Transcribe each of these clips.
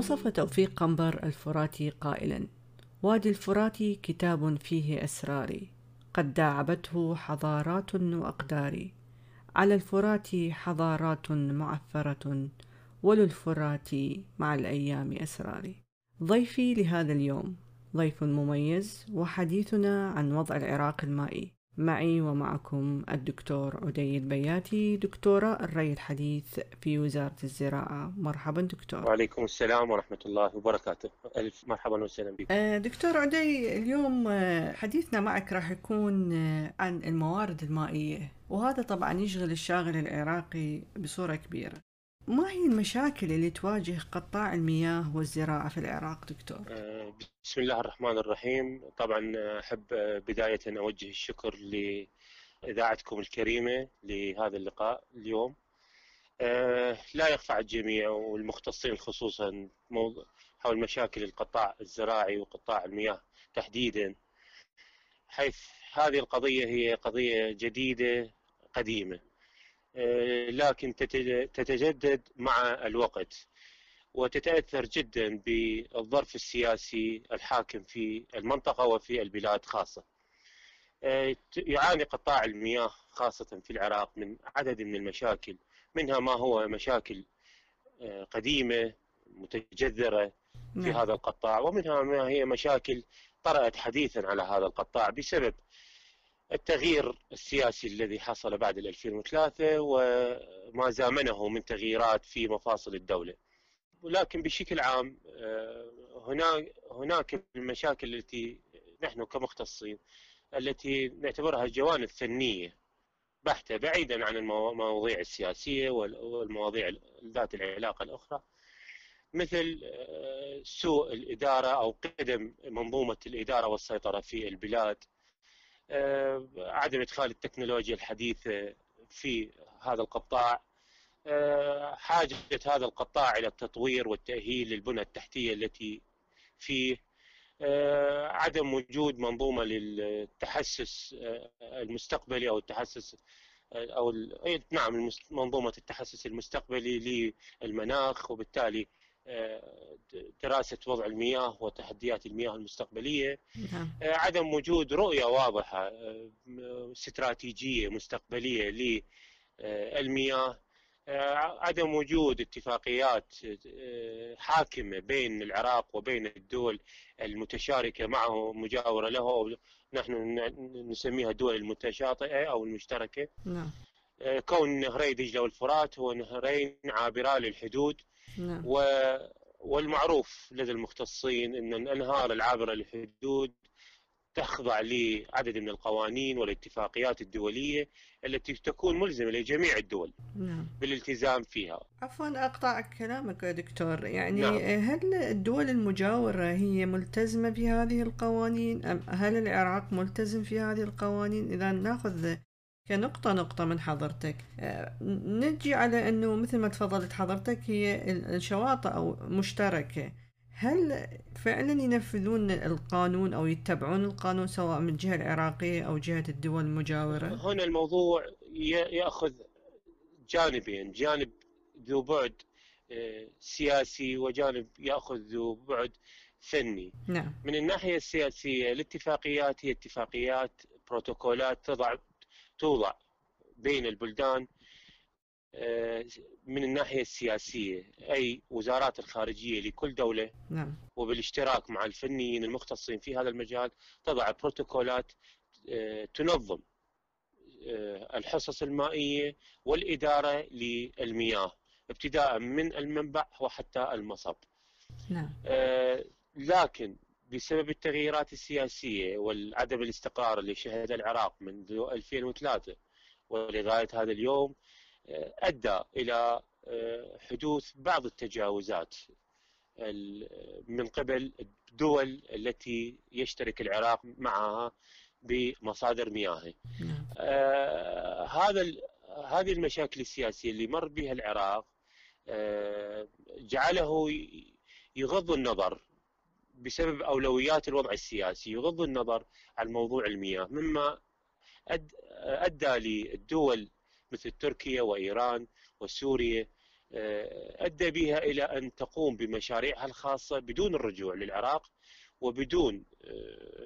وصف توفيق قنبر الفراتي قائلا وادي الفرات كتاب فيه أسراري قد داعبته حضارات وأقدار على الفرات حضارات معفرة وللفرات مع الأيام أسراري. ضيفي لهذا اليوم ضيف مميز وحديثنا عن وضع العراق المائي. معي ومعكم الدكتور عدي البياتي دكتوراه الري الحديث في وزارة الزراعة. مرحبا دكتور. وعليكم السلام ورحمة الله وبركاته. ألف مرحبا وسهلا بك آه، دكتور عدي اليوم آه، حديثنا معك راح يكون آه، عن الموارد المائية وهذا طبعا يشغل الشاغل العراقي بصورة كبيرة. ما هي المشاكل اللي تواجه قطاع المياه والزراعة في العراق دكتور؟ بسم الله الرحمن الرحيم. طبعا أحب بداية أوجه الشكر لإذاعتكم الكريمة لهذا اللقاء اليوم. لا يخفى على الجميع والمختصين خصوصا حول مشاكل القطاع الزراعي وقطاع المياه تحديدا حيث هذه القضية هي قضية جديدة قديمة. لكن تتجدد مع الوقت وتتأثر جدا بالظرف السياسي الحاكم في المنطقة وفي البلاد خاصة آه، يعاني قطاع المياه خاصة في العراق من عدد من المشاكل منها ما هو مشاكل آه، قديمة متجذرة في نعم. هذا القطاع ومنها ما هي مشاكل طرأت حديثا على هذا القطاع بسبب التغيير السياسي الذي حصل بعد 2003 وما زامنه من تغييرات في مفاصل الدولة. ولكن بشكل عام آه، هناك هناك المشاكل التي نحن كمختصين التي نعتبرها جوانب فنيه بحتة بعيدا عن المواضيع السياسية والمواضيع ذات العلاقة الأخرى. مثل آه، سوء الإدارة أو قدم منظومة الإدارة والسيطرة في البلاد عدم إدخال التكنولوجيا الحديثه في هذا القطاع. آه، حاجة هذا القطاع إلى التطوير والتأهيل للبنى التحتية التي فيه. آه، عدم وجود منظومة للتحسس آه، المستقبلي أو التحسس أو نعم منظومة التحسس المستقبلي للمناخ وبالتالي دراسة وضع المياه وتحديات المياه المستقبلية نعم. عدم وجود رؤية واضحة استراتيجية مستقبلية للمياه آه، عدم وجود اتفاقيات آه، حاكمة بين العراق وبين الدول المتشاركة معه مجاورة له نحن نسميها الدول المتشاطئة أو المشتركة نعم. آه، كون نهري دجلة والفرات هو نهرين عابرا للحدود نعم. و والمعروف لدى المختصين إن الأنهار العابرة للحدود تخضع لعدد من القوانين والاتفاقيات الدولية التي تكون ملزمة لجميع الدول نعم. بالالتزام فيها عفوا أقطع كلامك يا دكتور يعني نعم. هل الدول المجاورة هي ملتزمة بهذه القوانين أم هل العراق ملتزم في هذه القوانين إذا نأخذ كنقطة نقطة من حضرتك نجي على أنه مثل ما تفضلت حضرتك هي الشواطئ أو مشتركة هل فعلا ينفذون القانون أو يتبعون القانون سواء من الجهه العراقية أو جهة الدول المجاورة؟ هنا الموضوع يأخذ جانبين، جانب ذو بعد آه، سياسي وجانب يأخذ ذو بعد فني. نعم. من الناحية السياسية الاتفاقيات هي اتفاقيات بروتوكولات تضع توضع بين البلدان آه، من الناحية السياسية أي وزارات الخارجية لكل دولة نعم. وبالاشتراك مع الفنيين المختصين في هذا المجال تضع بروتوكولات آه، تنظم آه، الحصص المائية والإدارة للمياه ابتداء من المنبع وحتى المصب نعم. لكن بسبب التغييرات السياسية والعدم الاستقرار اللي شهد العراق منذ 2003 ولغاية هذا اليوم أدى إلى آه، حدوث بعض التجاوزات من قبل الدول التي يشترك العراق معها بمصادر مياهه. نعم. آه هذا هذه المشاكل السياسية اللي مر بها العراق آه جعله يغض النظر بسبب أولويات الوضع السياسي يغض النظر عن موضوع المياه مما أدى للدول مثل تركيا وإيران وسوريا أدى بها إلى أن تقوم بمشاريعها الخاصة بدون الرجوع للعراق وبدون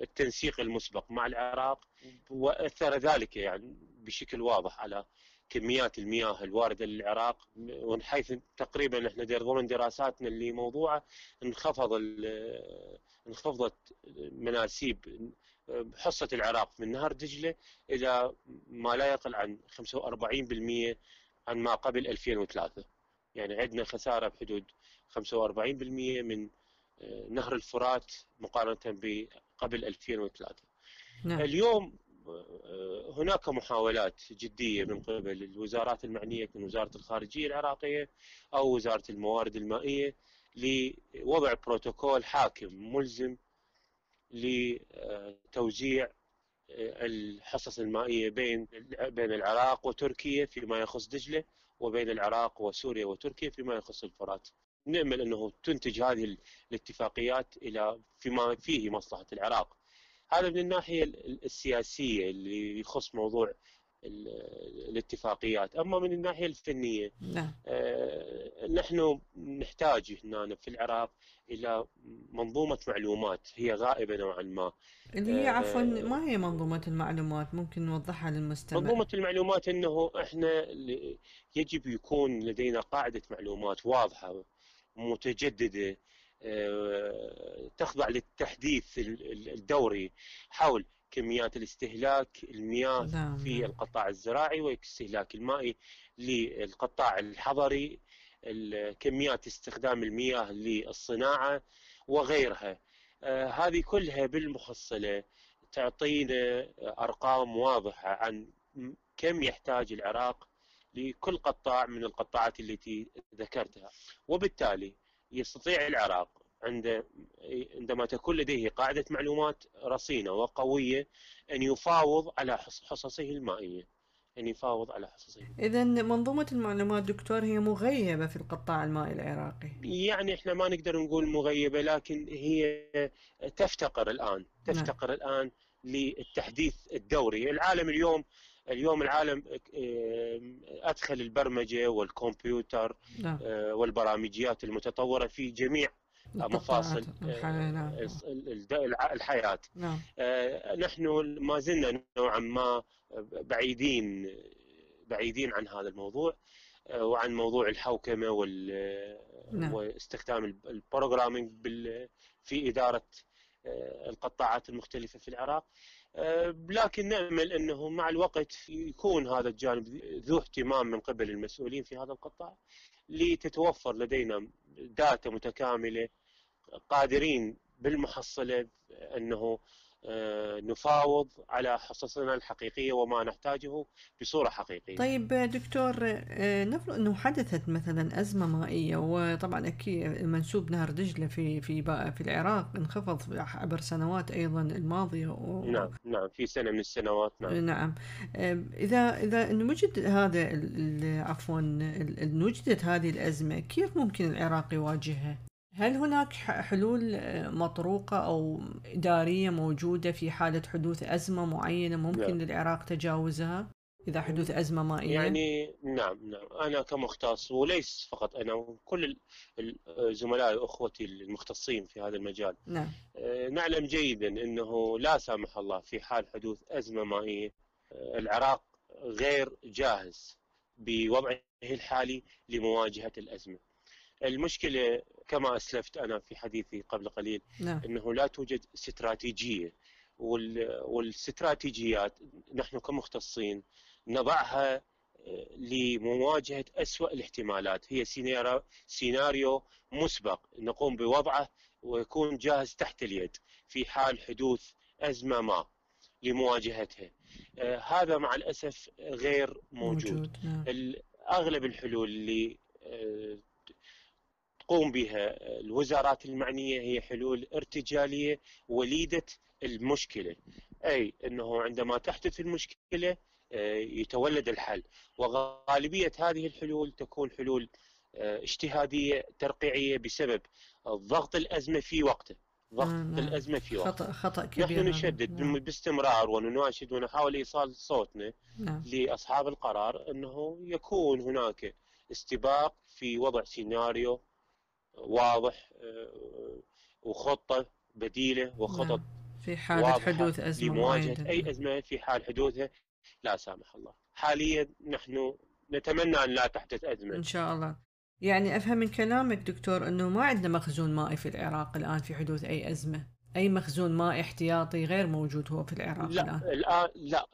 التنسيق المسبق مع العراق وأثر ذلك يعني بشكل واضح على كميات المياه الواردة للعراق ومن حيث تقريبا إحنا ضمن دراساتنا اللي موضوعة انخفض انخفضت مناسيب حصة العراق من نهر دجلة إلى ما لا يقل عن 45% عن ما قبل 2003 يعني عندنا خسارة بحدود 45% من آه، نهر الفرات مقارنة بقبل 2003 نعم. اليوم هناك محاولات جدية من قبل الوزارات المعنية من وزارة الخارجية العراقية أو وزارة الموارد المائية لوضع بروتوكول حاكم ملزم لتوزيع الحصص المائية بين بين العراق وتركيا فيما يخص دجلة وبين العراق وسوريا وتركيا فيما يخص الفرات. نأمل أنه تنتج هذه الاتفاقيات إلى فيما فيه مصلحة العراق. هذا من الناحية السياسية اللي يخص موضوع الاتفاقيات. أما من الناحية الفنية نعم. آه نحن نحتاج هنا في العراق إلى منظومة معلومات. هي غائبة نوعا ما. اللي هي آه عفوا ما هي منظومة المعلومات؟ ممكن نوضحها للمستمع. منظومة المعلومات إنه إحنا يجب يكون لدينا قاعدة معلومات واضحة متجددة تخضع للتحديث الدوري حول كميات الاستهلاك المياه نعم. في نعم. القطاع الزراعي والاستهلاك المائي للقطاع الحضري كميات استخدام المياه للصناعة وغيرها آه، هذه كلها بالمحصلة تعطينا أرقام واضحة عن كم يحتاج العراق لكل قطاع من القطاعات التي ذكرتها وبالتالي يستطيع العراق عند عندما تكون لديه قاعدة معلومات رصينة وقوية أن يفاوض على حصصه المائية. أن يفاوض على حصصه. إذا منظومة المعلومات دكتور هي مغيبة في القطاع المائي العراقي. يعني إحنا ما نقدر نقول مغيبة لكن هي تفتقر الآن. تفتقر نعم. الآن للتحديث الدوري. العالم اليوم اليوم العالم أدخل البرمجة والكمبيوتر نعم. آه، والبرامجيات المتطورة في جميع مفاصل الحياة نعم. آه، نحن ما زلنا نوعا ما بعيدين بعيدين عن هذا الموضوع آه، وعن موضوع الحوكمة وال نعم. واستخدام البروجرامينج في إدارة القطاعات المختلفة في العراق آه، لكن نأمل أنه مع الوقت يكون هذا الجانب ذو اهتمام من قبل المسؤولين في هذا القطاع لتتوفر لدينا داتا متكاملة قادرين بالمحصلة أنه آه، نفاوض على حصصنا الحقيقية وما نحتاجه بصورة حقيقية. طيب دكتور آه، نفرض أنه حدثت مثلا أزمة مائية وطبعا أكيد منسوب نهر دجلة في في في العراق انخفض عبر سنوات أيضا الماضية و... نعم نعم في سنة من السنوات نعم. نعم. آه، إذا إذا أنه وجد هذا عفوا وجدت هذه الأزمة كيف ممكن العراق يواجهها؟ هل هناك حلول آه، مطروقة أو إدارية موجودة في حالة حدوث أزمة معينة ممكن نعم. للعراق تجاوزها؟ إذا حدوث أزمة مائية يعني نعم نعم أنا كمختص وليس فقط أنا وكل زملائي وأخوتي المختصين في هذا المجال نعم. آه، نعلم جيدا أنه لا سامح الله في حال حدوث أزمة مائية آه، العراق غير جاهز بوضعه الحالي لمواجهة الأزمة المشكلة كما أسلفت أنا في حديثي قبل قليل نعم. إنه لا توجد استراتيجية والاستراتيجيات نحن كمختصين نضعها آه، لمواجهة اسوء الاحتمالات هي سيناريو مسبق نقوم بوضعه ويكون جاهز تحت اليد في حال حدوث أزمة ما لمواجهتها آه هذا مع الأسف غير موجود, موجود. نعم. أغلب الحلول اللي آه تقوم بها الوزارات المعنية هي حلول ارتجالية وليدة المشكلة أي أنه عندما تحدث المشكلة آه، يتولد الحل وغالبية هذه الحلول تكون حلول آه، اجتهادية ترقيعية بسبب ضغط الأزمة في وقته ضغط نعم. الأزمة في وقته خطأ, خطأ كبير نحن نشدد نعم. باستمرار ونناشد ونحاول إيصال صوتنا نعم. لأصحاب القرار أنه يكون هناك استباق في وضع سيناريو واضح آه، وخطة بديلة وخطط نعم. في حالة حدوث أزمة لمواجهة معينة. أي أزمة في حال حدوثها لا سامح الله. حاليا نحن نتمنى أن لا تحدث أزمة. إن شاء الله. يعني أفهم من كلامك دكتور أنه ما عندنا مخزون مائي في العراق الآن في حدوث أي أزمة. أي مخزون مائي احتياطي غير موجود هو في العراق لا الآن. الآن لا.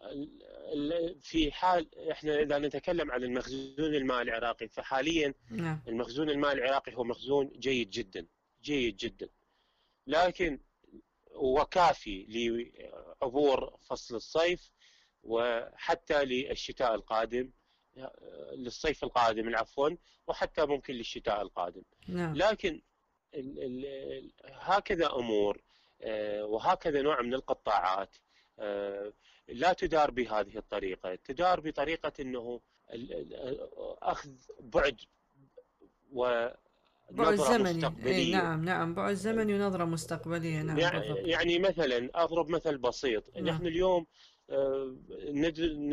في حال إحنا إذا نتكلم عن المخزون المائي العراقي فحاليا نعم. المخزون المائي العراقي هو مخزون جيد جدا جيد جدا. لكن وكافي لعبور فصل الصيف وحتى للشتاء القادم للصيف القادم عفوا وحتى ممكن للشتاء القادم. نعم. لكن ال ال هكذا أمور آه، وهكذا نوع من القطاعات. لا تدار بهذه الطريقة، تدار بطريقة إنه ال- ال- أخذ بعد بعد ونظره زمني. إيه نعم نعم بعد زمني ونظرة مستقبلية. نعم يعني يعني مثلا أضرب مثل بسيط. نعم. نحن اليوم آه،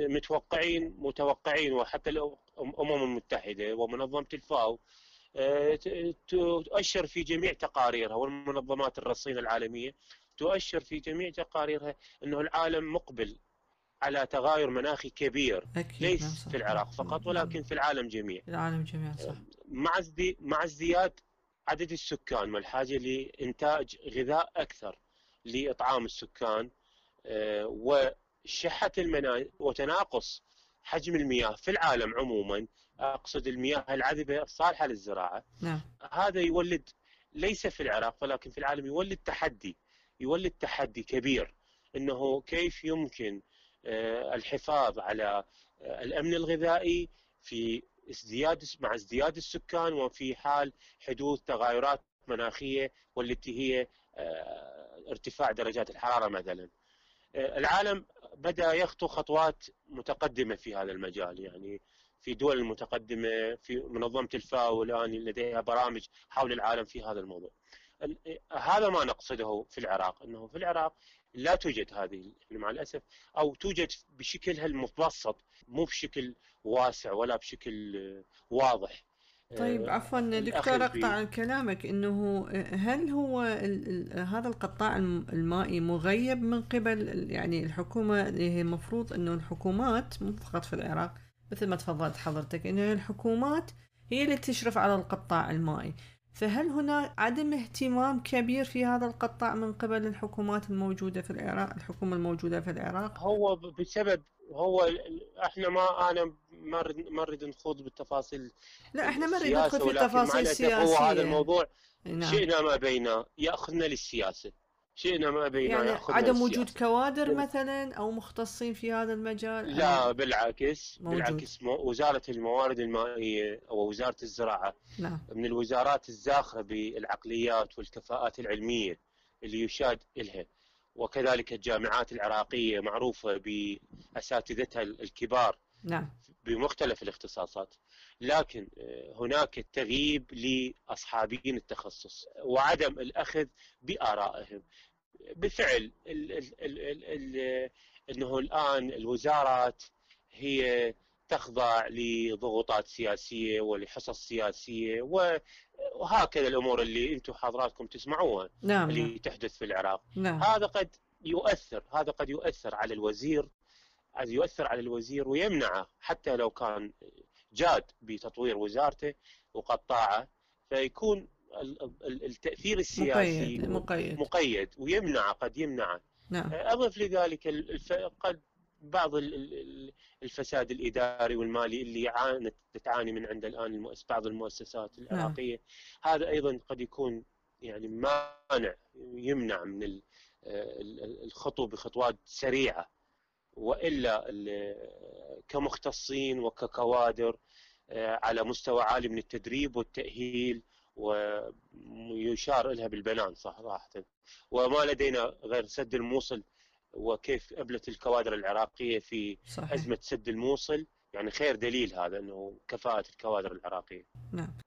متوقعين متوقعين وحتى الامم المتحده ومنظمة الفاو آه، تؤشر في جميع تقاريرها والمنظمات الرصينه العالمية تؤشر في جميع تقاريرها أنه العالم مقبل على تغير مناخي كبير أكيد نعم ليس صح. في العراق فقط ولكن في العالم جميع. العالم جميعا صح. مع ازدي- مع ازدياد عدد السكان والحاجة لإنتاج غذاء أكثر لإطعام السكان آه، وشحة المناخ وتناقص حجم المياه في العالم عموما أقصد المياه العذبة الصالحة للزراعة. نعم. هذا يولد ليس في العراق ولكن في العالم يولد تحدي يولد تحدي كبير إنه كيف يمكن آه، الحفاظ على آه، الأمن الغذائي في ازدياد مع ازدياد السكان وفي حال حدوث تغيرات مناخية والتي هي آه، ارتفاع درجات الحرارة مثلا. العالم بدأ يخطو خطوات متقدمة في هذا المجال يعني في دول المتقدمه في منظمة الفاو الآن لديها برامج حول العالم في هذا الموضوع. ال- هذا ما نقصده في العراق إنه في العراق لا توجد هذه مع الأسف أو توجد بشكلها المبسط مو بشكل واسع ولا بشكل آه، واضح. طيب آه، عفوا دكتور أقطع عن كلامك إنه هل هو هذا القطاع الم- المائي مغيب من قبل يعني الحكومة اللي هي المفروض إنه الحكومات مو فقط في العراق مثل ما تفضلت حضرتك إنه الحكومات هي اللي تشرف على القطاع المائي فهل هنا عدم اهتمام كبير في هذا القطاع من قبل الحكومات الموجودة في العراق الحكومة الموجودة في العراق؟ هو بسبب هو إحنا ما أنا ما نريد- نخوض بالتفاصيل لا إحنا ما نريد ندخل في الأسف هو هذا الموضوع. نعم. شئنا ما بينا يأخذنا للسياسة. شئنا ما بينا يعني عدم وجود. كوادر بال- مثلا أو مختصين في هذا المجال؟ لا بالعكس موجود. بالعكس وزارة الموارد المائية أو وزارة الزراعة نعم. من الوزارات الزاخرة بالعقليات والكفاءات العلمية اللي يشاد لها وكذلك الجامعات العراقية معروفة بأساتذتها الكبار نعم. بمختلف الاختصاصات. لكن آه، هناك تغييب لأصحابين التخصص وعدم الأخذ بآرائهم. بالفعل ال ال ال ال ال انه الان الوزارات هي تخضع لضغوطات سياسية ولحصص سياسية وهكذا الأمور اللي أنتم حضراتكم تسمعوها نعم. اللي تحدث في العراق. نعم. هذا قد يؤثر هذا قد يؤثر على الوزير قد يؤثر على الوزير ويمنعه حتى لو كان جاد بتطوير وزارته وقطاعه فيكون التأثير السياسي مقيد مقيد. مقيد ويمنعه قد يمنعه نعم. أضف لذلك الف... قد بعض ال- ال- الفساد الإداري والمالي اللي يعاني تعاني من عند الآن. بعض المؤسسات العراقية. هذا أيضا قد يكون يعني مانع يمنع من ال- الخطو بخطوات سريعة. وإلا ال- كمختصين وككوادر آه، على مستوى عالي من التدريب والتأهيل ويشار لها بالبنان صراحة وما لدينا غير سد الموصل وكيف ابلت الكوادر العراقية في صحيح. أزمة سد الموصل يعني خير دليل هذا إنه كفاءة الكوادر العراقية. نعم.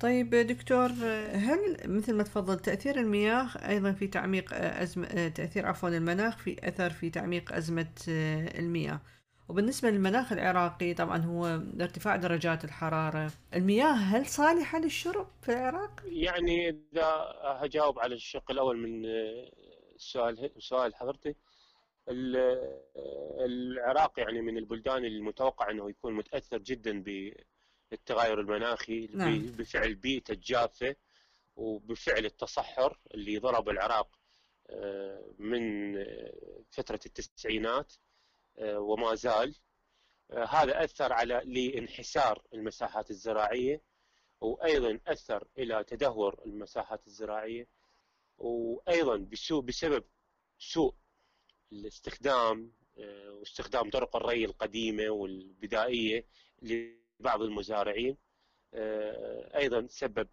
طيب دكتور هل مثل ما تفضل تأثير المياه أيضا في تعميق أزمة تأثير عفوا المناخ في أثر في تعميق أزمة المياه؟ وبالنسبة للمناخ العراقي طبعا هو ارتفاع درجات الحرارة المياه هل صالحة للشرب في العراق؟ يعني إذا هجاوب على الشق الأول من السؤال سؤال حضرتك العراق يعني من البلدان المتوقع أنه يكون متأثر جدا بالتغير المناخي نعم. بفعل بيئته الجافة وبفعل التصحر اللي ضرب العراق آه، من فترة التسعينات آه، وما زال. آه، هذا أثر على لانحسار المساحات الزراعية وأيضا أثر إلى تدهور المساحات الزراعية وأيضا بسبب سوء الاستخدام واستخدام طرق الري القديمة والبدائية لبعض المزارعين أيضا سبب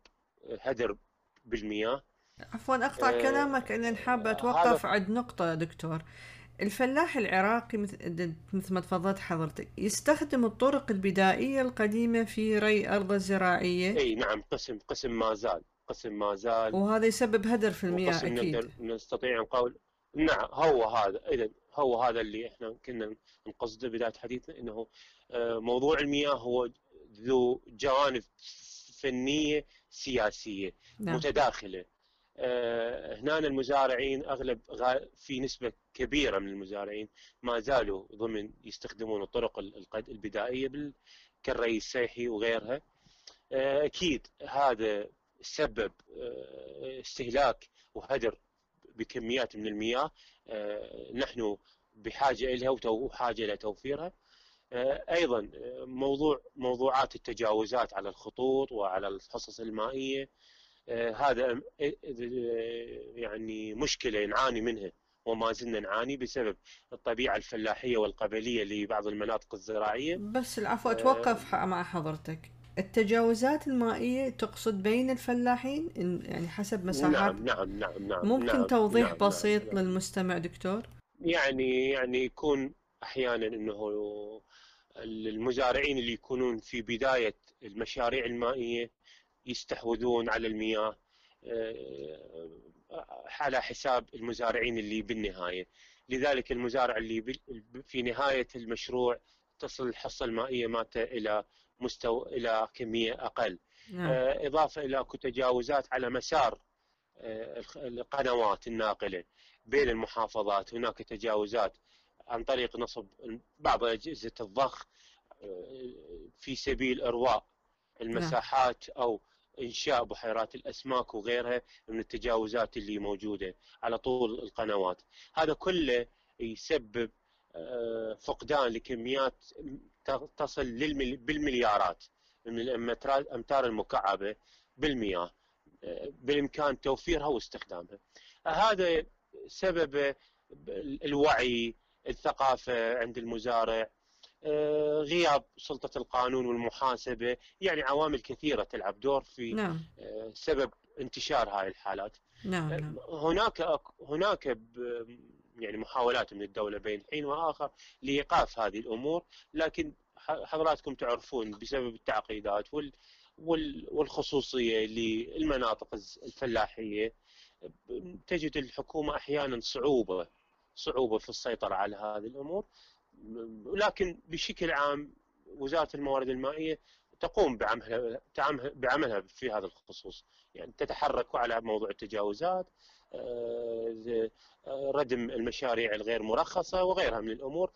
هدر بالمياه. عفوا أقطع آه كلامك لأن حابه أتوقف عند نقطة دكتور. الفلاح العراقي مثل مثل ما تفضلت حضرتك يستخدم الطرق البدائية القديمة في ري ارضه الزراعية؟ إي نعم قسم قسم ما زال قسم ما زال. وهذا يسبب هدر في المياه أكيد نقدر نستطيع نقول نعم هو هذا اذا هو هذا اللي إحنا كنا نقصده بداية حديثنا إنه آه، موضوع المياه هو ذو جوانب فنية سياسية نعم. متداخلة. آه، هنا المزارعين أغلب في نسبة كبيرة من المزارعين ما زالوا ضمن يستخدمون الطرق البدائية كالري السيحي وغيرها. آه، أكيد هذا سبب آه، استهلاك وهدر بكميات من المياه. نحن بحاجة إليها وحاجة إلى توفيرها. أيضا موضوع موضوعات التجاوزات على الخطوط وعلى الحصص المائية. آه، هذا آه، يعني مشكلة نعاني منها وما زلنا نعاني بسبب الطبيعة الفلاحية والقبلية لبعض المناطق الزراعية. بس العفو أتوقف آه مع حضرتك. التجاوزات المائية تقصد بين الفلاحين؟ يعني حسب مساحات. نعم نعم نعم نعم. ممكن نعم توضيح نعم بسيط نعم. نعم للمستمع دكتور؟ يعني يعني يكون أحيانا إنه المزارعين اللي يكونون في بداية المشاريع المائية يستحوذون على المياه آه، على حساب المزارعين اللي بالنهاية. لذلك المزارع اللي في نهاية المشروع تصل الحصه المائية مالته إلى مستوى إلى كمية أقل. نعم. آه، إضافة إلى تجاوزات على مسار آه، القنوات الناقلة. بين المحافظات هناك تجاوزات عن طريق نصب بعض أجهزة الضخ في سبيل إرواء المساحات أو إنشاء بحيرات الأسماك وغيرها من التجاوزات اللي موجودة على طول القنوات. هذا كله يسبب آه، فقدان لكميات تصل بالمليارات من الأمتار المكعبة بالمياه آه، بالإمكان توفيرها واستخدامها. هذا سبب الوعي الثقافة عند المزارع غياب سلطة القانون والمحاسبة يعني عوامل كثيرة تلعب دور في نعم. آه، سبب انتشار هاي الحالات نعم. آه، نعم. هناك هناك يعني محاولات من الدولة بين حين وآخر لإيقاف هذه الأمور لكن حضراتكم تعرفون بسبب التعقيدات والخصوصية للمناطق الفلاحية تجد الحكومة أحيانا صعوبة صعوبة في السيطرة على هذه الأمور ولكن بشكل عام وزارة الموارد المائية تقوم بعملها بعملها في هذا الخصوص يعني تتحرك على موضوع التجاوزات آه، ردم المشاريع الغير مرخصة وغيرها من الأمور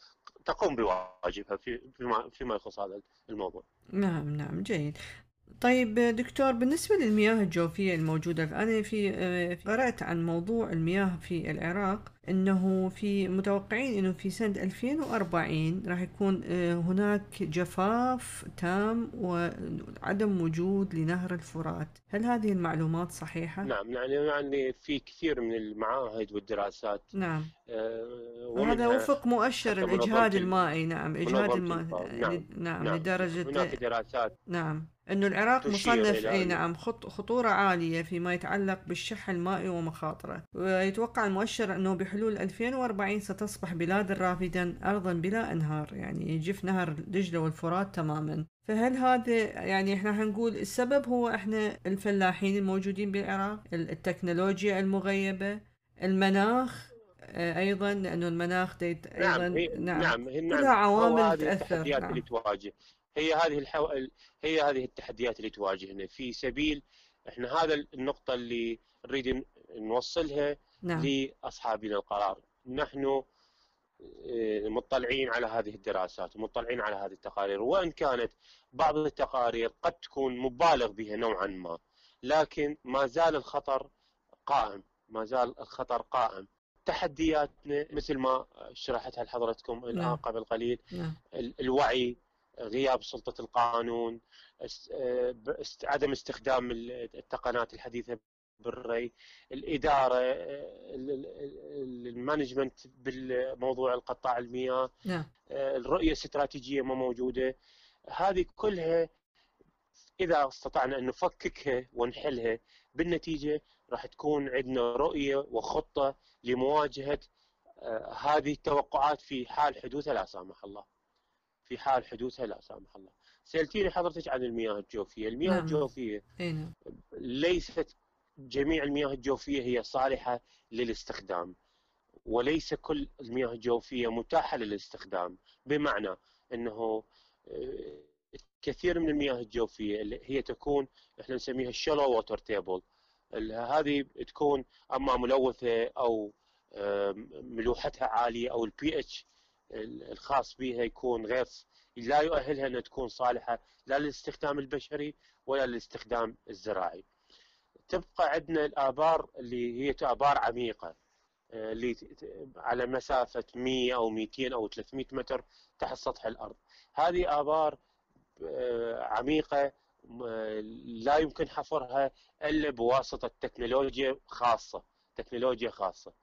تقوم بواجبها فيما فيما يخص هذا الموضوع. نعم نعم جيد. طيب دكتور بالنسبة للمياه الجوفية الموجودة أنا في آه، قرأت عن موضوع المياه في العراق أنه في متوقعين أنه في سنة 2040 راح يكون آه، هناك جفاف تام وعدم وجود لنهر الفرات. هل هذه المعلومات صحيحة؟ نعم يعني يعني في كثير من المعاهد والدراسات. نعم. آه هذا وفق مؤشر الإجهاد المائي. نعم إجهاد المائي. نعم, نعم, نعم. لدرجة هناك دراسات. نعم. أنه العراق مصنف أي نعم خطورة عالية فيما يتعلق بالشح المائي ومخاطره. ويتوقع المؤشر أنه بحلول 2040 ستصبح بلاد الرافدة أرضا بلا أنهار. يعني يجف نهر دجلة والفرات تماما. فهل هذا يعني إحنا حنقول السبب هو إحنا الفلاحين الموجودين بالعراق التكنولوجيا المغيبة المناخ آه، أيضا لأنه المناخ ديت أيضا نعم هي نعم. نعم هي كلها نعم هو عوامل هذه تأثر. التحديات اللي نعم تواجه. هي هذه الحو... هي هذه التحديات اللي تواجهنا. في سبيل إحنا هذا النقطة اللي نريد نوصلها. نعم. لأصحابنا القرار نحن آه، مطلعين على هذه الدراسات ومطلعين على هذه التقارير وإن كانت بعض التقارير قد تكون مبالغ بها نوعا ما لكن ما زال الخطر قائم ما زال الخطر قائم. تحدياتنا مثل ما شرحتها لحضرتكم الآن نعم. قبل قليل نعم. ال- الوعي غياب سلطة القانون آه، عدم استخدام ال- التقنيات الحديثة بالري الإدارة آه، ال- ال- ال- المانجمنت بالموضوع القطاع المياه نعم. آه، الرؤية الاستراتيجية ما موجودة. هذه كلها إذا استطعنا أن نفككها ونحلها بالنتيجة راح تكون عندنا رؤية وخطة لمواجهة آه، هذه التوقعات في حال حدوثها لا سامح الله. في حال حدوثها لا سامح الله. سألتيني حضرتك عن المياه الجوفية. المياه نعم. الجوفية اي نعم. ليست جميع المياه الجوفية هي صالحة للاستخدام وليس كل المياه الجوفية متاحة للاستخدام. بمعنى أنه آه، كثير من المياه الجوفية اللي هي تكون إحنا نسميها shallow water table. ال- هذه تكون أما ملوثة أو ملوحتها عالية أو البي اتش الخاص بها يكون غير لا يؤهلها ان تكون صالحة لا للاستخدام البشري ولا للاستخدام الزراعي. تبقى عندنا الآبار اللي هي آبار عميقة آه، اللي على مسافة 100 أو 200 أو 300 متر تحت سطح الأرض. هذه آبار آه، عميقة م- لا يمكن حفرها إلا بواسطة تكنولوجيا خاصة تكنولوجيا خاصة.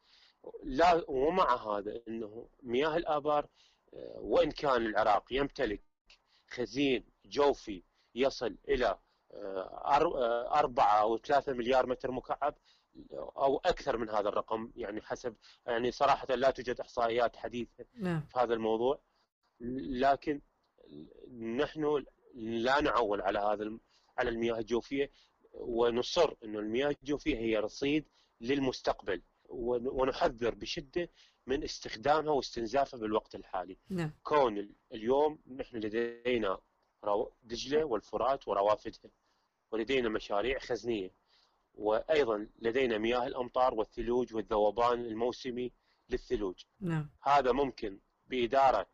لا ومع هذا أنه مياه الآبار آه، وإن كان العراق يمتلك خزين جوفي يصل إلى آه، آه، أربعة أو ثلاثة مليار متر مكعب أو أكثر من هذا الرقم يعني حسب يعني صراحة لا توجد إحصائيات حديثة نعم. في هذا الموضوع. لكن نحن لا نعول على هذا على المياه الجوفية ونصر أن المياه الجوفية هي رصيد للمستقبل ون- ونحذر بشدة من استخدامها واستنزافها بالوقت الحالي. نعم. كون ال- اليوم نحن لدينا دجلة والفرات وروافدها. ولدينا مشاريع خزنية. وأيضا لدينا مياه الأمطار والثلوج والذوبان الموسمي للثلوج. نعم. هذا ممكن بإدارة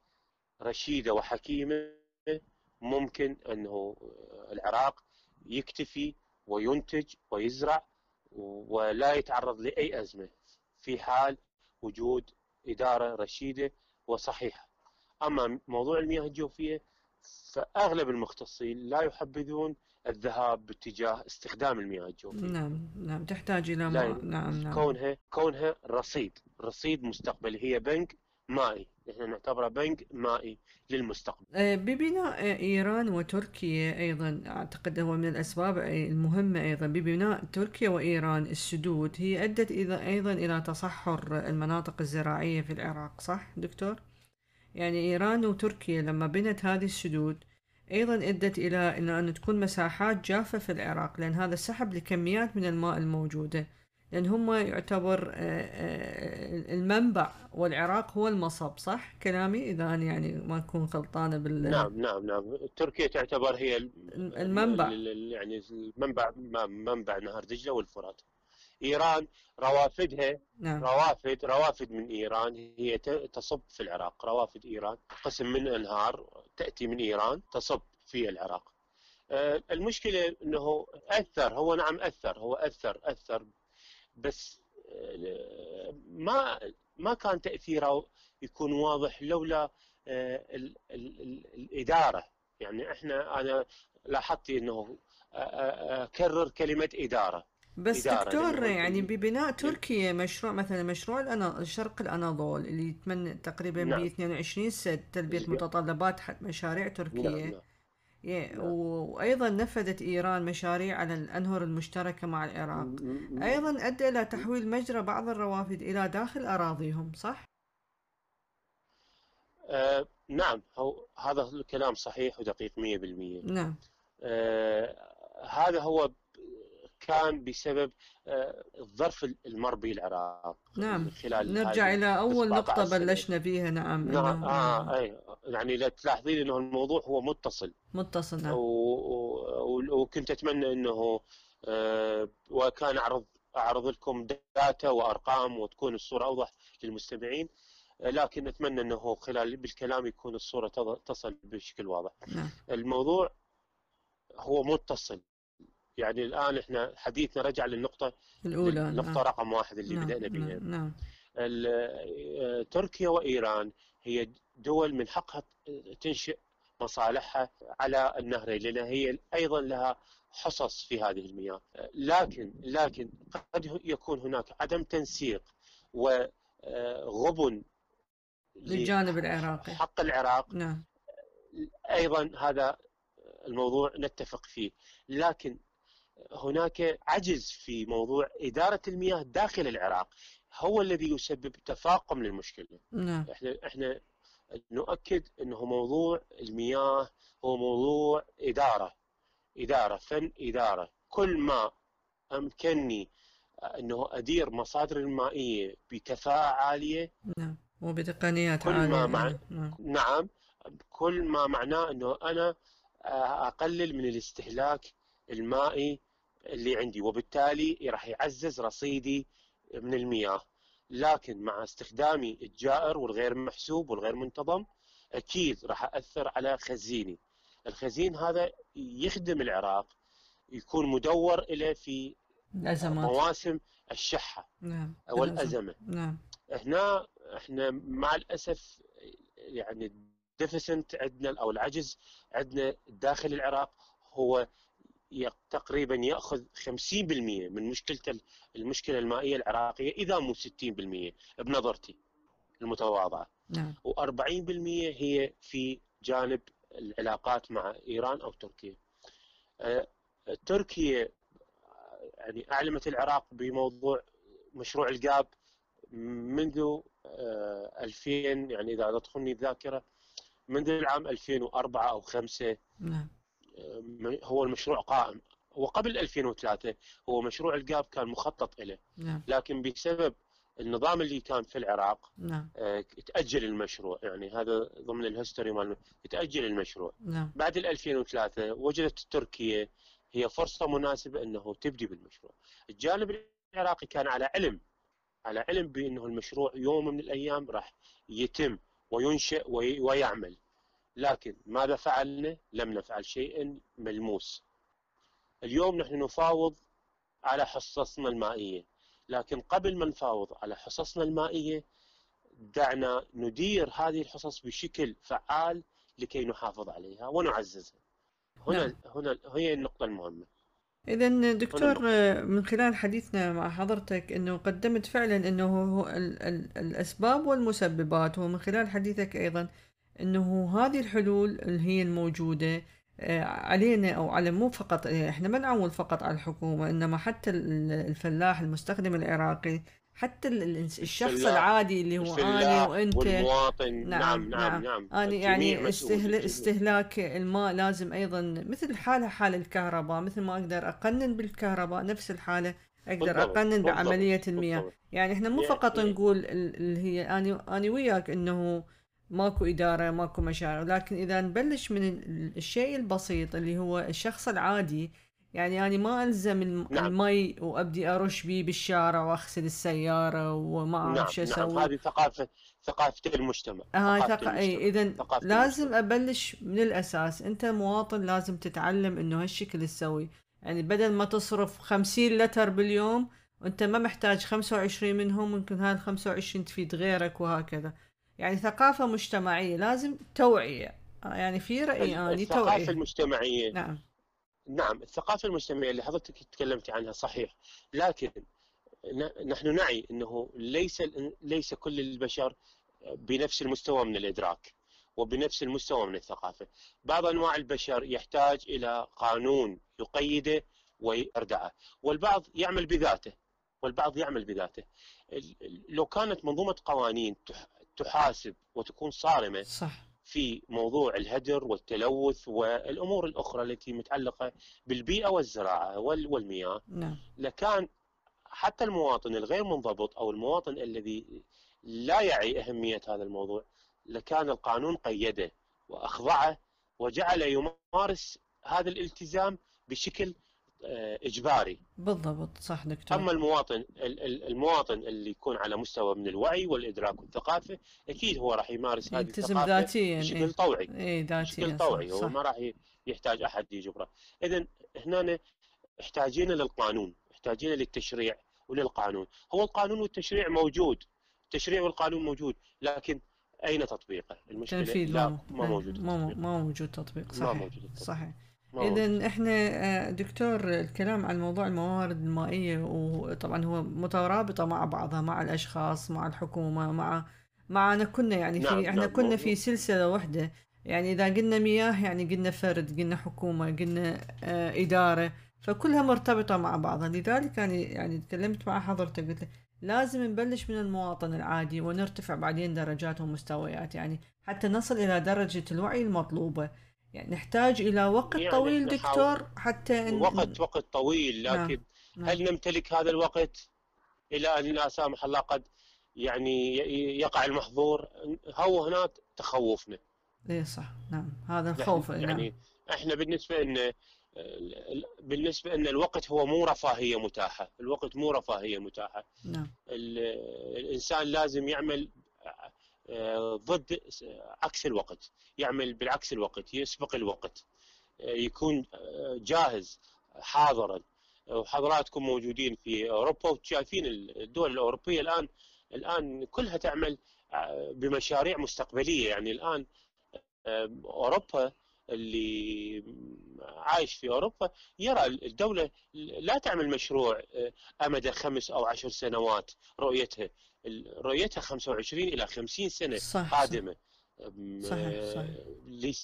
رشيدة وحكيمة ممكن أنه العراق يكتفي وينتج ويزرع ولا يتعرض لأي أزمة في حال وجود إدارة رشيدة وصحيحة. أما موضوع المياه الجوفية فأغلب المختصين لا يحبذون الذهاب باتجاه استخدام المياه الجوفية. نعم نعم تحتاج لا ما نعم نعم. كونها كونها رصيد رصيد مستقبلي. هي بنك مائي. نحن نعتبره بنك مائي للمستقبل. آه، ببناء إيران وتركيا أيضا أعتقد هو من الأسباب المهمة أيضا. ببناء تركيا وإيران السدود هي أدت إذا أيضا إلى تصحر المناطق الزراعية في العراق صح دكتور؟ يعني إيران وتركيا لما بنت هذه السدود أيضا أدت إلى إنه أن تكون مساحات جافة في العراق لأن هذا سحب لكميات من الماء الموجودة لأن هم يعتبر آه، آه، المنبع والعراق هو المصب صح كلامي؟ إذا أنا يعني ما أكون غلطانة بال نعم نعم نعم. تركيا تعتبر هي ال- المنبع. ال- ال- يعني المنبع منبع نهر دجلة والفرات. إيران روافدها. نعم. روافد روافد من إيران. هي تصب في العراق. روافد إيران. قسم من أنهار تأتي من إيران تصب في العراق. آه، المشكلة أنه أثر هو نعم أثر هو أثر أثر. بس آه، ما ما كان تأثيره يكون واضح لولا آه، ال- ال- ال- الإدارة. يعني إحنا أنا لاحظت أنه آه، أكرر كلمة إدارة. بس دكتور يعني ببناء تركيا مشروع مثلا مشروع الأنا... شرق الأناضول اللي يتمنى تقريبا ب نعم 22 سد تلبية الج- متطلبات مشاريع نعم تركيا نعم. ي- نعم. و- وأيضا نفذت إيران مشاريع على الأنهر المشتركة مع العراق. أيضا أدى إلى تحويل مجرى بعض الروافد إلى داخل أراضيهم صح؟ آه نعم. هو هذا الكلام صحيح ودقيق 100% نعم. آه هذا هو ب- كان بسبب آه، الظرف المر به العراق نعم خلال نرجع 17 نقطة سنة. بلشنا فيها. نعم نعم إنه آه أي يعني لا تلاحظين إنه الموضوع هو متصل. متصل نعم. و- و- وكنت أتمنى إنه آه، وكان أعرض أعرض لكم داتا وأرقام وتكون الصورة أوضح للمستمعين آه، لكن أتمنى إنه خلال بالكلام يكون الصورة تصل بشكل واضح. نعم. الموضوع هو متصل. يعني الآن إحنا حديثنا رجع للنقطة الأولى. النقطه نعم. رقم واحد اللي نعم. بدأنا بها. نعم. نعم. آه، تركيا وإيران هي دول من حقها تنشئ مصالحها على النهرين لأن هي أيضا لها حصص في هذه المياه. لكن لكن قد يكون هناك عدم تنسيق وغبن للجانب العراقي. حق العراق. نعم. أيضا هذا الموضوع نتفق فيه. لكن هناك عجز في موضوع إدارة المياه داخل العراق. هو الذي يسبب تفاقم للمشكلة. نعم. إحنا إحنا نؤكد إنه موضوع المياه هو موضوع إدارة. إدارة فن إدارة. كل ما أمكنني إنه أدير مصادر المائية بكفاءة عالية نعم. وبتقنيات كل عالية. ما مع- نعم. نعم. نعم. كل ما معناه إنه أنا أقلل من الاستهلاك المائي اللي عندي وبالتالي راح يعزز رصيدي من المياه. لكن مع استخدامي الجائر والغير محسوب والغير منتظم أكيد راح أثر على خزيني. الخزين هذا يخدم العراق يكون مدور له في الأزمات. مواسم الشحة نعم أو الأزمة. الازمه نعم. هنا إحنا مع الأسف يعني الديفيسنت عندنا أو العجز عندنا داخل العراق هو تقريبا يأخذ 50% من مشكلة المشكلة المائية العراقية إذا مو 60% بنظرتي المتواضعة. نعم. و40% هي في جانب العلاقات مع إيران أو تركيا. آه، تركيا يعني أعلمت العراق بموضوع مشروع القاب منذ آه، 2000 يعني إذا تدخلني الذاكرة منذ العام 2004 أو 5 نعم. هو المشروع قائم. وقبل 2003 هو مشروع القاب كان مخطط له نعم. لكن بسبب النظام اللي كان في العراق نعم. آه، تأجل المشروع. يعني هذا ضمن الهيستوري مال تأجل المشروع. نعم. بعد ال 2003 وجدت تركيا هي فرصة مناسبة أنه تبدي بالمشروع. الجانب العراقي كان على علم. على علم بأنه المشروع يوم من الأيام راح يتم وينشئ وي- ويعمل. لكن ماذا فعلنا؟ لم نفعل شيئا ملموس. اليوم نحن نفاوض على حصصنا المائية. لكن قبل ما نفاوض على حصصنا المائية دعنا ندير هذه الحصص بشكل فعال لكي نحافظ عليها ونعززها. هنا نعم. هنا هي النقطة المهمة. إذا دكتور من خلال حديثنا مع حضرتك أنه قدمت فعلا أنه هو ال ال الأسباب والمسببات ومن خلال حديثك أيضا أنه هذه الحلول اللي هي الموجودة آه، علينا أو على مو فقط آه، إحنا ما نعول فقط على الحكومة إنما حتى ال- الفلاح المستخدم العراقي حتى ال- ال- الشخص الفلاح- العادي اللي هو الفلاح وأنت. والمواطن. نعم، نعم نعم. نعم, أنا الجميع يعني استهل... استهلاك الماء لازم أيضا مثل حالة حال الكهرباء مثل ما أقدر أقنن بالكهرباء نفس الحالة أقدر بالضبط، أقنن بالضبط، بعملية المياه. بالضبط. يعني إحنا مو فقط نقول ال- اللي هي أنا أنا وياك إنه ماكو إدارة ماكو مشاريع لكن إذا نبلش من ال- الشيء البسيط اللي هو الشخص العادي يعني أنا ما ألزم نعم. المي وأبدي أرش بيه بالشارع وأغسل السيارة وما نعم أعرف شو نعم أسوي هذه ثقافة ثقافة المجتمع هاي ثق... إي. اذا لازم المجتمع. أبلش من الأساس أنت مواطن لازم تتعلم إنه هالشكل تسوي يعني بدل ما تصرف خمسين لتر باليوم وانت ما محتاج خمسة وعشرين منهم ممكن هاي الخمسة وعشرين تفيد غيرك وهكذا يعني ثقافة مجتمعية لازم توعية. آه، يعني في رأيي الثقافة توعية. المجتمعية. نعم. نعم الثقافة المجتمعية اللي حضرتك تكلمت عنها صحيح. لكن نحن نعي إنه ليس ليس كل البشر بنفس المستوى من الإدراك وبنفس المستوى من الثقافة. بعض أنواع البشر يحتاج إلى قانون يقيده ويردعه والبعض يعمل بذاته والبعض يعمل بذاته. لو كانت منظومة قوانين تحاسب وتكون صارمة صح. في موضوع الهدر والتلوث والأمور الأخرى التي متعلقة بالبيئة والزراعة والمياه. نعم. لكان حتى المواطن الغير منضبط أو المواطن الذي لا يعي أهمية هذا الموضوع لكان القانون قيده وأخضعه وجعل يمارس هذا الالتزام بشكل إجباري. بالضبط صح دكتور. أما المواطن المواطن اللي يكون على مستوى من الوعي والإدراك والثقافة أكيد هو راح يمارس هذه الثقافة ذاتيا بشكل إيه؟ طوعي. اي ذاتيا بشكل طوعي هو ما راح يحتاج أحد يجبره. اذا هنا احتاجين للقانون احتاجين للتشريع وللقانون. هو القانون والتشريع موجود التشريع والقانون موجود لكن أين تطبيقه؟ المشكلة لا ما موجود ما, ما موجود تطبيق صحيح ما موجود التطبيق. صحيح. اذا إحنا آه، دكتور الكلام عن موضوع الموارد المائية وطبعا هو مترابطة مع بعضها مع الأشخاص مع الحكومة مع معنا كنا يعني في نعم إحنا نعم كنا في سلسلة واحدة. يعني إذا قلنا مياه يعني قلنا فرد قلنا حكومة قلنا آه إدارة فكلها مرتبطة مع بعضها. لذلك يعني يعني تكلمت مع حضرتك قلت لازم نبلش من المواطن العادي ونرتفع بعدين درجات ومستويات. يعني حتى نصل إلى درجة الوعي المطلوبة. يعني نحتاج إلى وقت يعني طويل دكتور حتى إن... وقت وقت طويل نعم، لكن نعم. هل نمتلك هذا الوقت إلى أن لا سامح الله قد يعني يقع المحظور هو هنا تخوفنا اي صح نعم هذا الخوف يعني, يعني إحنا بالنسبة إن بالنسبة إن الوقت هو مو رفاهية متاحة، الوقت مو رفاهية متاحة. نعم. الإنسان لازم يعمل ضد عكس الوقت يعمل بالعكس الوقت يسبق الوقت آه، يكون آه، جاهز حاضرا. وحضراتكم موجودين في أوروبا وشايفين الدول الأوروبية الآن الآن كلها تعمل بمشاريع مستقبلية. يعني الآن أوروبا اللي عايش في أوروبا يرى الدولة لا تعمل مشروع أمد خمس أو عشر سنوات رؤيتها. رؤيتها 25 إلى 50 سنة صح قادمة. صحيح صحيح.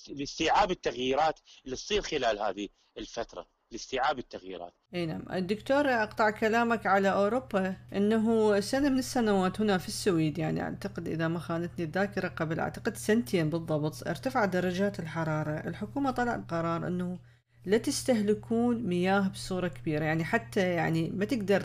لاستيعاب التغييرات اللي تصير خلال هذه الفترة. لاستيعاب التغييرات. اي نعم، الدكتور أقطع كلامك على أوروبا إنه سنة من السنوات هنا في السويد يعني أعتقد إذا ما خانتني الذاكرة قبل أعتقد سنتين بالضبط ارتفعت درجات الحرارة، الحكومة طلعت قرار إنه لا تستهلكون مياه بصورة كبيرة يعني حتى يعني ما تقدر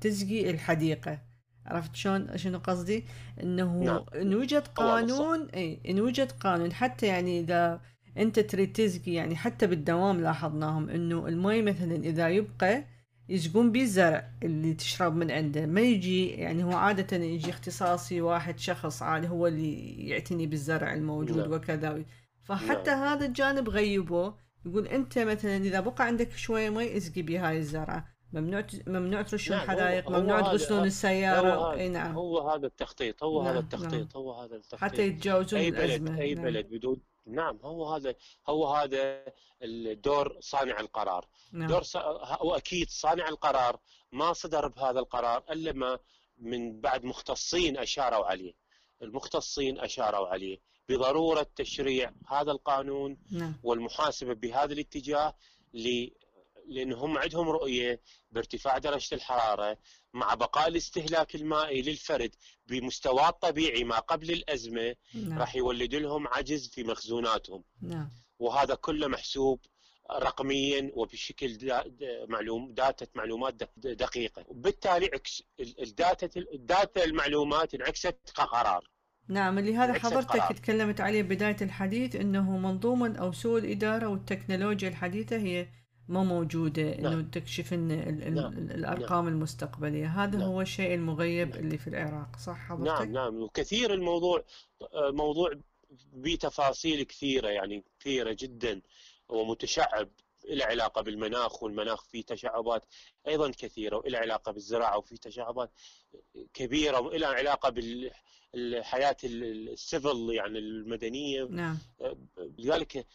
تسقي الحديقة عرفت شلون شنو قصدي؟ إنه نعم. إن وجد قانون إي إن وجد قانون حتى يعني إذا أنت تريد تسقي يعني حتى بالدوام لاحظناهم إنه المي مثلا إذا يبقى يسقون به الزرع اللي تشرب من عنده. ما يجي يعني هو عادة يجي اختصاصي واحد شخص عادي هو اللي يعتني بالزرع الموجود نعم. وكذا. فحتى نعم. هذا الجانب غيبوه يقول أنت مثلا إذا بقى عندك شوية مي اسقي بهاي الزرعة. ممنوع ممنوع ترشون نعم حدائق ممنوع تغسلون السيارة. هو إي نعم. هو هذا التخطيط هو نعم هذا التخطيط نعم هو هذا التخطيط. حتى يتجاوزون أي بلد الأزمة. أي نعم. بلد بدون نعم هو هذا هو هذا الدور صانع القرار نعم. دور ص... واكيد صانع القرار ما صدر بهذا القرار إلا ما من بعد مختصين أشاروا عليه المختصين أشاروا عليه بضرورة تشريع هذا القانون نعم. والمحاسبة بهذا الاتجاه لأن هم عندهم رؤية بارتفاع درجة الحرارة مع بقاء الاستهلاك المائي للفرد بمستواه الطبيعي ما قبل الأزمة نعم. راح يولد لهم عجز في مخزوناتهم نعم. وهذا كله محسوب رقميا وبشكل دا معلوم data معلومات دقيقة وبالتالي ال data ال data المعلومات انعكست كقرار نعم اللي هذا حضرتك تكلمت عليه بداية الحديث إنه منظومة أو سوء الإدارة والتكنولوجيا الحديثة هي ما موجودة نعم. انه تكشف إن ال نعم. الارقام نعم. المستقبلية هذا نعم. هو الشيء المغيب نعم. اللي في العراق صح حضرتك؟ نعم نعم وكثير الموضوع موضوع بتفاصيل كثيرة يعني كثيرة جدا ومتشعب له علاقة بالمناخ والمناخ فيه تشعبات أيضا كثيرة وله علاقة بالزراعة وفي تشعبات كبيرة وله علاقة بالحياة السيفل يعني المدنية نعم. لذلك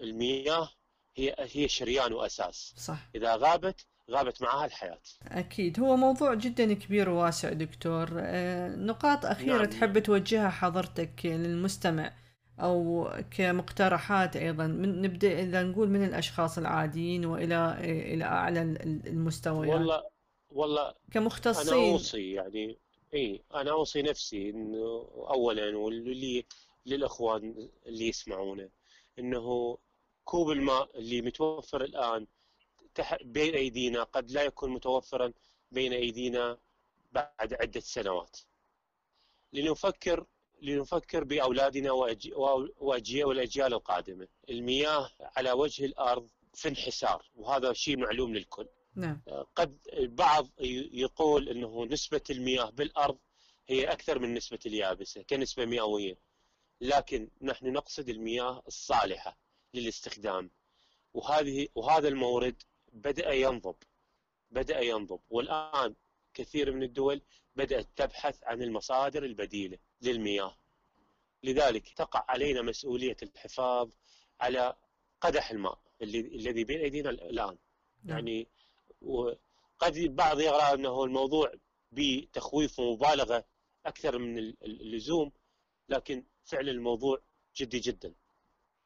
المياه هي هي شريان وأساس. صح. إذا غابت غابت معها الحياة. أكيد. هو موضوع جدا كبير وواسع دكتور. آه، نقاط أخيرة نعم. تحب توجهها حضرتك للمستمع أو كمقترحات أيضا. من نبدأ إذا نقول من الأشخاص العاديين وإلى إلى أعلى المستويات. والله والله كمختصين. أنا أوصي يعني إي أنا أوصي نفسي إنه اولا واللي للأخوان اللي يسمعونه أنه كوب الماء اللي متوفر الآن بين أيدينا قد لا يكون متوفرا بين أيدينا بعد عدة سنوات. لنفكر لنفكر بأولادنا وأجيال والأجيال القادمة. المياه على وجه الأرض في انحسار وهذا شيء معلوم للكل. نعم. قد البعض يقول أنه نسبة المياه بالأرض هي أكثر من نسبة اليابسة كنسبة مئوية. لكن نحن نقصد المياه الصالحة. للاستخدام. وهذه وهذا المورد بدأ ينضب. بدأ ينضب. والآن كثير من الدول بدأت تبحث عن المصادر البديلة للمياه. لذلك تقع علينا مسؤولية الحفاظ على قدح الماء الذي بين أيدينا الآن. نعم. يعني وقد البعض يرى أنه الموضوع بتخويف ومبالغة أكثر من اللزوم لكن فعلا الموضوع جدي جدا.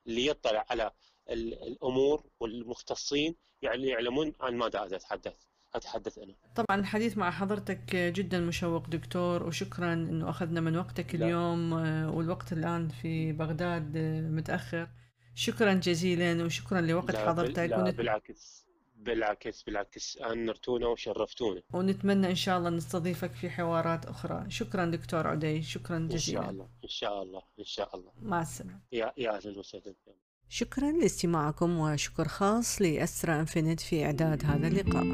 اللي يطلع على الأمور والمختصين يعني يعلمون عن ماذا أتحدث أتحدث أنا. طبعا الحديث مع حضرتك جدا مشوق دكتور وشكرا إنه أخذنا من وقتك لا. اليوم والوقت الآن في بغداد متأخر. شكرا جزيلا وشكرا لوقت حضرتك لا ونت... بالعكس بالعكس بالعكس انرتونا وشرفتونا. ونتمنى إن شاء الله نستضيفك في حوارات أخرى. شكرا دكتور عدي شكرا جزيلا إن شاء الله إن شاء الله إن شاء الله. مع السلامة. يا يا أهلا وسهلا. شكرا لاستماعكم وشكر خاص لأسرى إنفينيت في إعداد هذا اللقاء.